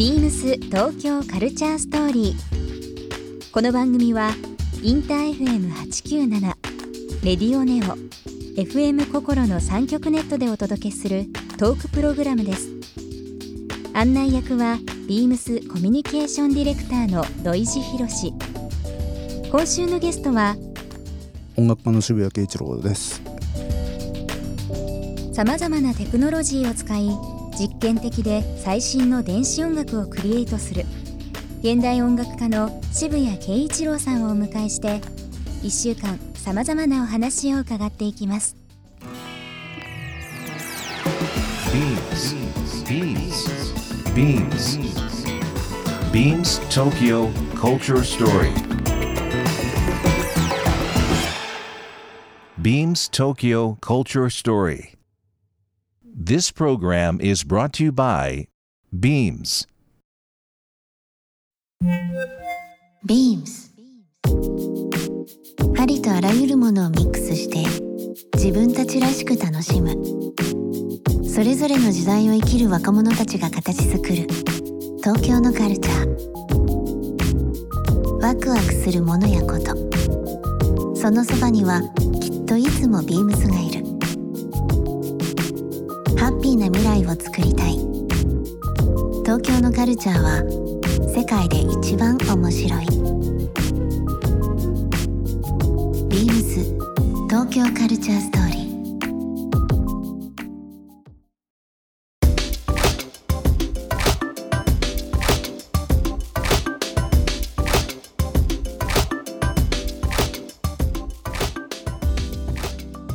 ビームス東京カルチャーストーリー。この番組はインター FM897 レディオネオ FM 心の三極ネットでお届けするトークプログラムです。案内役はビームスコミュニケーションディレクターの土井博志。今週のゲストは音楽家の渋谷慶一郎ですさまざまなテクノロジーを使い実験的で最新の電子音楽をクリエイトする。現代音楽家の渋谷慶一郎さんをお迎えして1週間さまざまなお話を伺っていきます。BeamsBeamsBeamsTokyo Culture Story. Beams Tokyo Culture Story. This program is brought to you by Beams. ビームスありとあらゆるものをミックスして自分たちらしく楽しむ。それぞれの時代を生きる若者たちが形作る東京のカルチャー。ワクワクするものやこと。そのそばにはきっといつもビームスがいる。ーな未来をつくりたい。東京のカルチャーは世界で一番面白い。ビームス東京カルチャーストーリー。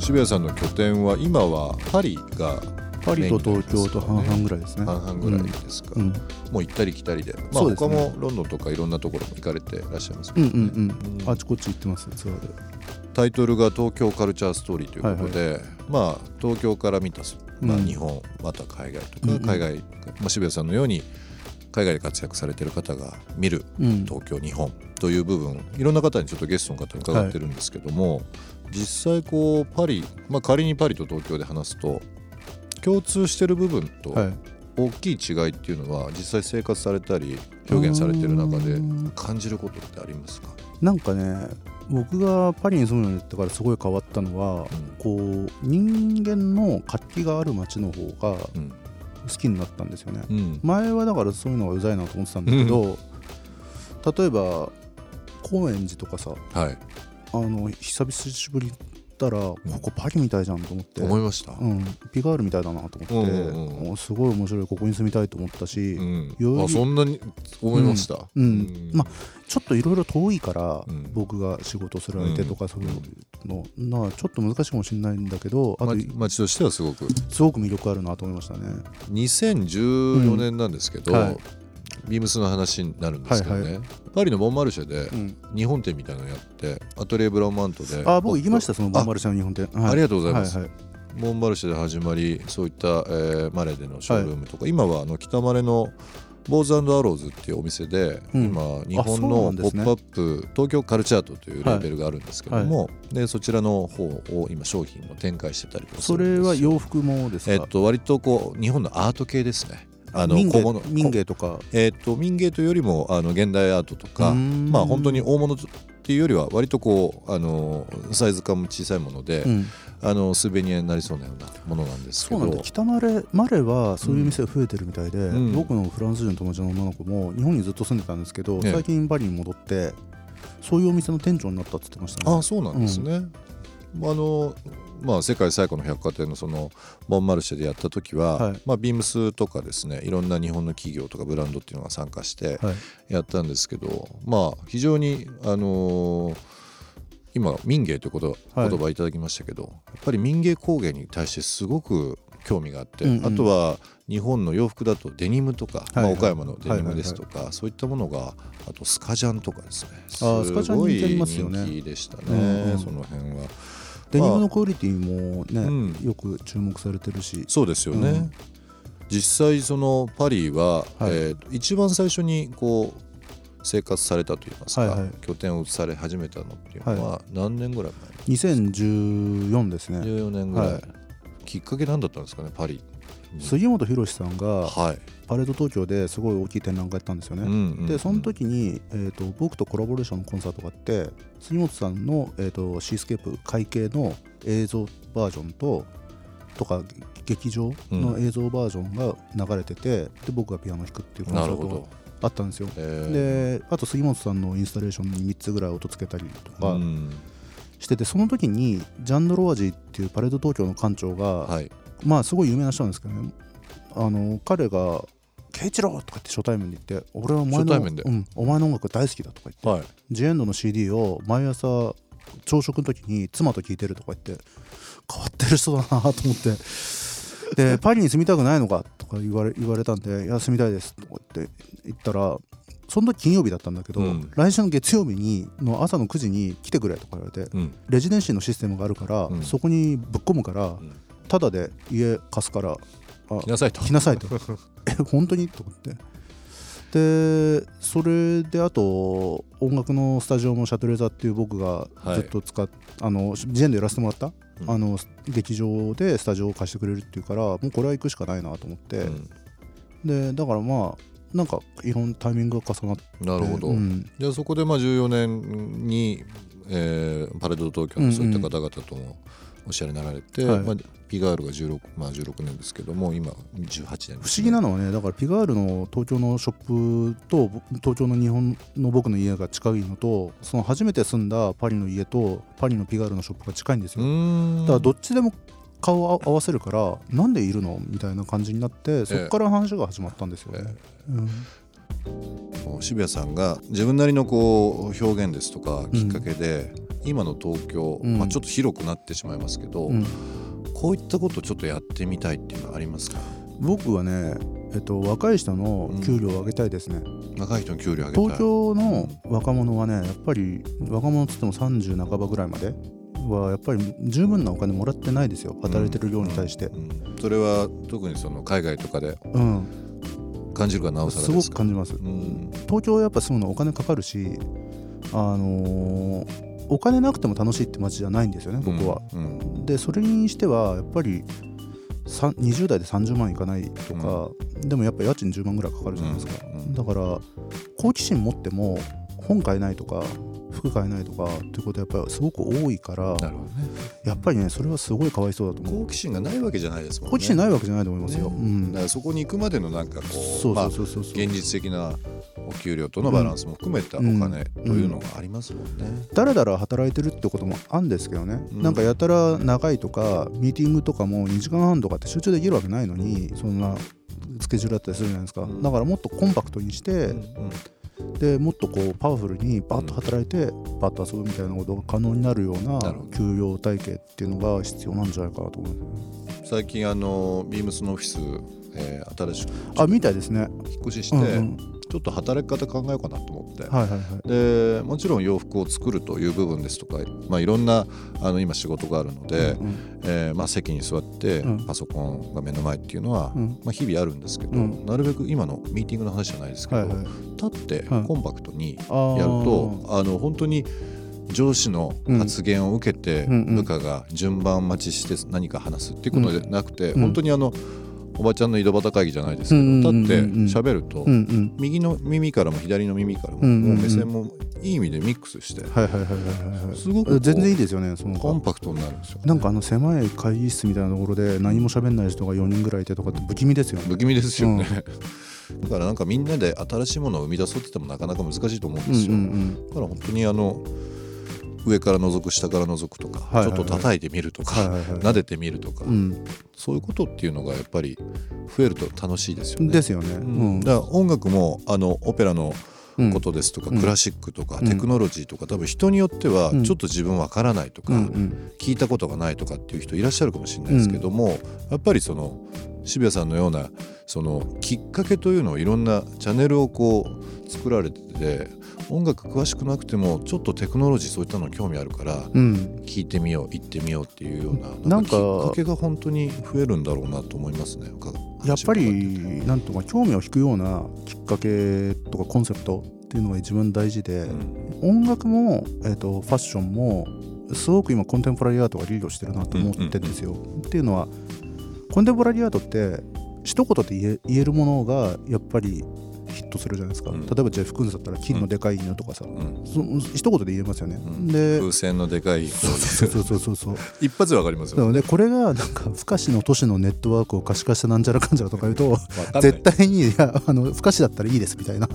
渋谷さんの拠点は今はパリがパリと東京と半々ぐらいですね。半々ぐらいですか、うん。もう行ったり来たりで、まあ、他ね。もロンドンとかいろんなところも行かれてらっしゃいますうんうんうん。あちこち行ってますツアーで。タイトルが東京カルチャーストーリーということで、まあ東京から見た、まあ、うん。日本、また海外とか、うんうん。海外、まあ、渋谷さんのように海外で活躍されてる方が見るうん。東京日本という部分いろんな方にちょっとゲストの方に伺ってるんですけども、実際こうパリ、まあ、仮にパリと東京で話すと共通してる部分とはい。大きい違いっていうのは実際生活されたり表現されてる中でうん感じることってありますか、なんかね僕がパリに住むようになってからすごい変わったのは、こう人間の活気がある街の方がうん。好きになったんですよね、うん。前はだからそういうのがうざいなと思ってたんだけど、例えば高円寺とかさはい。あの久しぶりったら、ここパリみたいじゃんと思って、思いました、うん、ピガールみたいだなと思って、うんうんうん。おすごい面白いここに住みたいと思ったし、うん。そんなに思いました、うん。まちょっといろいろ遠いから、うん。僕が仕事する相手とかそういうの、なちょっと難しいかもしれないんだけどあと、ま街としてはすごく。すごく魅力あるなと思いましたね。2014年なんですけど、うん。はいビームスの話になるんですけどね、はいはパリのボンマルシェでうん、日本店みたいなのやってアトリエブランマントで。あ僕行きましたそのボンマルシェの日本店、はい。ありがとうございます。はいはい。ボンマルシェで始まりそういった、えーマレーでのショールームとか、今はあの北マレのボーズアローズっていうお店で、うん。今日本のポップアップ東京カルチャートというレーベルがあるんですけども、でそちらの方を今商品を展開してたりそれは洋服もですか、えっと割とこう日本のアート系ですねあの民芸民芸とか。えっと民芸というよりもあの現代アートとかうーん。まあ本当に大物っていうよりは割とこうあのサイズ感も小さいもので、うん、あのスーベニアになりそうなようなものなんですけど。そうなんだ北マレマレはそういう店が増えてるみたいで、うん。僕のフランス人の友達の女の子も日本にずっと住んでたんですけど、ええ。最近パリに戻ってそういうお店の店長になったって言ってましたね。あそうなんですね、あのまあ、世界最古の百貨店のそのボンマルシェでやった時は、はい。まあ、ビームスとかですねいろんな日本の企業とかブランドっていうのが参加してはい。やったんですけど、まあ非常にあのー今民芸とい。う言葉いただきましたけど、やっぱり民芸工芸に対してすごく興味があって、うんうん。あとは日本の洋服だとデニムとか、はい。はいまあ、岡山のデニムですとか、そういったものがあとスカジャンとかですねすあースカジャンごい人気でしたね、うんうん。その辺は。デニムのクオリティもね、うん。よく注目されてるし。そうですよね、うん。実際そのパリは、はい。えー一番最初にこう生活されたといいますか、はいはい。拠点を移され始めたのっていうのは何年ぐらい2014です前ね14年ぐらい、はい。きっかけ何だったんですかねパリ杉本博さんがはい、パレード東京ですごい大きい展覧会やったんですよね。うんうんでその時に、えー、と僕とコラボレーションのコンサートがあって杉本さんの、えー、とシースケープ会計の映像バージョンととか劇場の映像バージョンが流れてて、で僕がピアノ弾くっていうコンサートがあったんですよ。えであと杉本さんのインスタレーションに3つぐらい音つけたりとーかうん。してて、その時にジャンド・ロワジーっていうパレード東京の館長が、はいまあすごい有名な人なんですけどね。あの彼が「慶一郎!」とかって初対面で言って「俺はお前のうん、お前の音楽大好きだ」とか言ってはい。ジエンドの CD を毎朝朝食の時に妻と聴いてるとか言って変わってる人だなと思って。で パリに住みたくないのかとか言われ言われたんで「いや住みたいです」とか言って言ったらその時金曜日だったんだけど、うん。来週の月曜日にの朝の9時に来てくれとか言われてうん。レジデンシーのシステムがあるから、うん。そこにぶっ込むからんただで家貸すからあ来なさいと。来なさいと。え本当に？と思って。でそれであと音楽のスタジオもシャトレーザーっていう僕がずっと使っ、あのジェンでやらせてもらった、うん。あの劇場でスタジオを貸してくれるっていうからもうこれは行くしかないなと思って、うん。でだからまあなんかいろんなタイミングが重なって。なるほど、うん。じゃあそこでまあ14年に、えーパレード東京のそういった方々ともおしゃれになられて、はい。まあ、ピガールが 16,、まあ、16年ですけども今18年ね、不思議なのはねだからピガールの東京のショップとぼ東京の日本の僕の家が近いのとその初めて住んだパリの家とパリのピガールのショップが近いんですうよーん。だからどっちでも顔を合わせるからなんでいるのみたいな感じになってそこから話が始まったんですよね。うん。渋谷さんが自分なりのこう表現ですとかきっかけで、今の東京、うん。まあ、ちょっと広くなってしまいますけど、うん。こういったことをちょっとやってみたいっていうのはありますか？僕はね、えっと、若い人の給料を上げたいですね、若い人の給料上げたい。東京の若者はねやっぱり若者っつっても30半ばぐらいまではやっぱり十分なお金もらってないですよ。働いてる量に対して。う、ん。それは特にその海外とかでうん。感じるかなおさらすごく感じます。うん。東京はやっぱ住むのお金かかるしあのーお金なくても楽しいって街じゃないんですよね僕は、うん。でそれにしてはやっぱりさん20代で30万いかないとか、でもやっぱ家賃10万ぐらいかかるじゃないですか、うんうんだから好奇心持っても本買えないとか服買えないとかっていうことはやっぱりすごく多いからね。やっぱりねそれはすごいかわいそうだと思う。好奇心がないわけじゃないですもんね。好奇心ないわけじゃないと思いますよ、ね。うん。だからそこに行くまでのなんかこう、現実的なお給料とのバランスも含めたお金というのがありますもんね。だらだら働いてるってこともあるんですけどね、うん。なんかやたら長いとかミーティングとかも2時間半とかって集中できるわけないのにそんなスケジュールだったりするじゃないですか、うん。だからもっとコンパクトにして、でもっとこうパワフルにバッと働いてバッと遊ぶみたいなことが可能になるような給与体系っていうのが必要なんじゃないかなと思う最近あのビームスのオフィス、えー新しくあみたいですね。引っ越しして、うんうんちょっと働き方考えようかなと思って、はいはいはい。でもちろん洋服を作るという部分ですとか、まあ、いろんなあの今仕事があるので、うんえーまあ、席に座ってうん。パソコンが目の前っていうのは、うん。まあ、日々あるんですけど、うん。なるべく今のミーティングの話じゃないですけど、はいはい。立ってはいコンパクトにやると、あの本当に上司の発言を受けてうんうん。うん部下が順番待ちして何か話すっていうことでなくて、うん。本当にあのおばちゃんの井戸端会議じゃないですけど、立って喋ると、右の耳からも左の耳からも,、もう目線もいい意味でミックスしてはいはいはいはいはいはいすごく全然いいですよねそのコンパクトになるんですよ、なんかあの狭い会議室みたいなところで何も喋んない人が4人ぐらいいてとかって不気味ですよね。不気味ですよね、だからなんかみんなで新しいものを生み出そうって言ってもなかなか難しいと思うんですよ、ん。だから本当にあの上から覗く下から覗くとか、はいはいはい。ちょっと叩いてみるとか、はいはいはい。撫でてみるとか、うん。うんそういうことっていうのがやっぱり増えると楽しいですよね。ですよね。ううん。んだから音楽もあのオペラのうん。ことですとか、うん。クラシックとか、うん。テクノロジーとか多分人によってはうん。ちょっと自分わからないとか、聞いたことがないとかっていう人いらっしゃるかもしれないですけども、やっぱりその渋谷さんのようなそのきっかけというのをいろんなチャンネルをこう作られてて音楽詳しくなくてもちょっとテクノロジーそういったの興味あるからうん聞いてみよう行ってみようっていうようななんかきっかけが本当に増えるんだろうなと思いますね。やっぱりなんとか興味を引くようなきっかけとかコンセプトっていうのが一番大事で、音楽も、えー、とファッションもすごく今コンテンポラリーアートがリードしてるなと思ってるんですよ。っていうのは個コンテンポラリーアートって一言で言えるものがやっぱりヒットするじゃないですか、うん。例えばジェフ・クーンズだったら金のでかい犬とかさ、うん。そ一言で言えますよね、うん。で風船のでかいそうそうそうそうそう。一発でわかりますよなのでこれがなんか不可視の都市のネットワークを可視化したなんちゃらかんちゃらとか言うと 絶対にいやあの不可視だったらいいですみたいな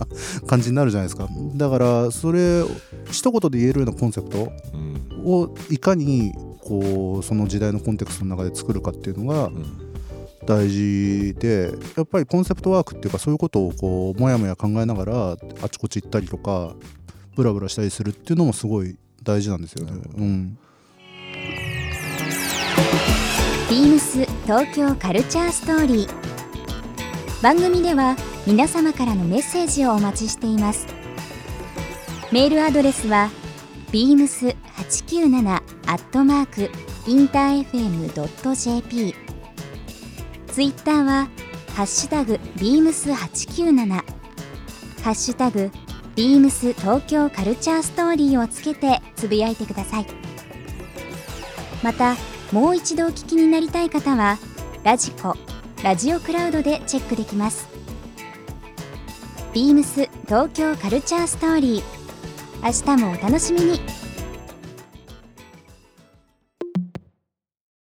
感じになるじゃないですか。だからそれ一言で言えるようなコンセプトうん。をいかにこうその時代のコンテクストの中で作るかっていうのがうん大事でやっぱりコンセプトワークっていうかそういうことをこうもやもや考えながらあちこち行ったりとかブラブラしたりするっていうのもすごい大事なんですよね。うん。ビームス東京カルチャーストーリー。番組では皆様からのメッセージをお待ちしています。メールアドレスは beams897 アットマークインター FM.jp ツイッターはハッシュタグ beams897 ハッシュタグ beams 東京カルチャーストーリーをつけてつぶやいてください。またもう一度お聞きになりたい方はラジコラジオクラウドでチェックできます。ビームス東京カルチャーストーリー。明日もお楽しみに。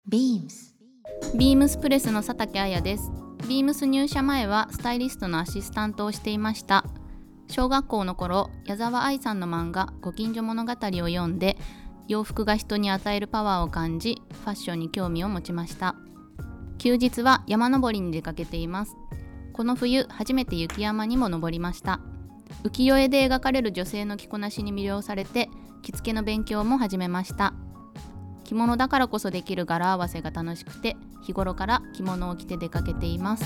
ビームス。ビームスプレスの佐竹彩です。ビームス入社前はスタイリストのアシスタントをしていました。小学校の頃、矢沢愛さんの漫画「ご近所物語」を読んで、洋服が人に与えるパワーを感じ、ファッションに興味を持ちました。休日は山登りに出かけています。この冬、初めて雪山にも登りました。浮世絵で描かれる女性の着こなしに魅了されて、着付けの勉強も始めました。着物だからこそできる柄合わせが楽しくて日頃から着物を着て出かけています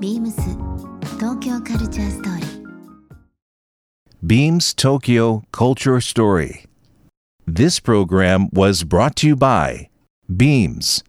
ビームス東京カルチャーストーリー Beams Tokyo Culture Story. This program was brought to you by Beams.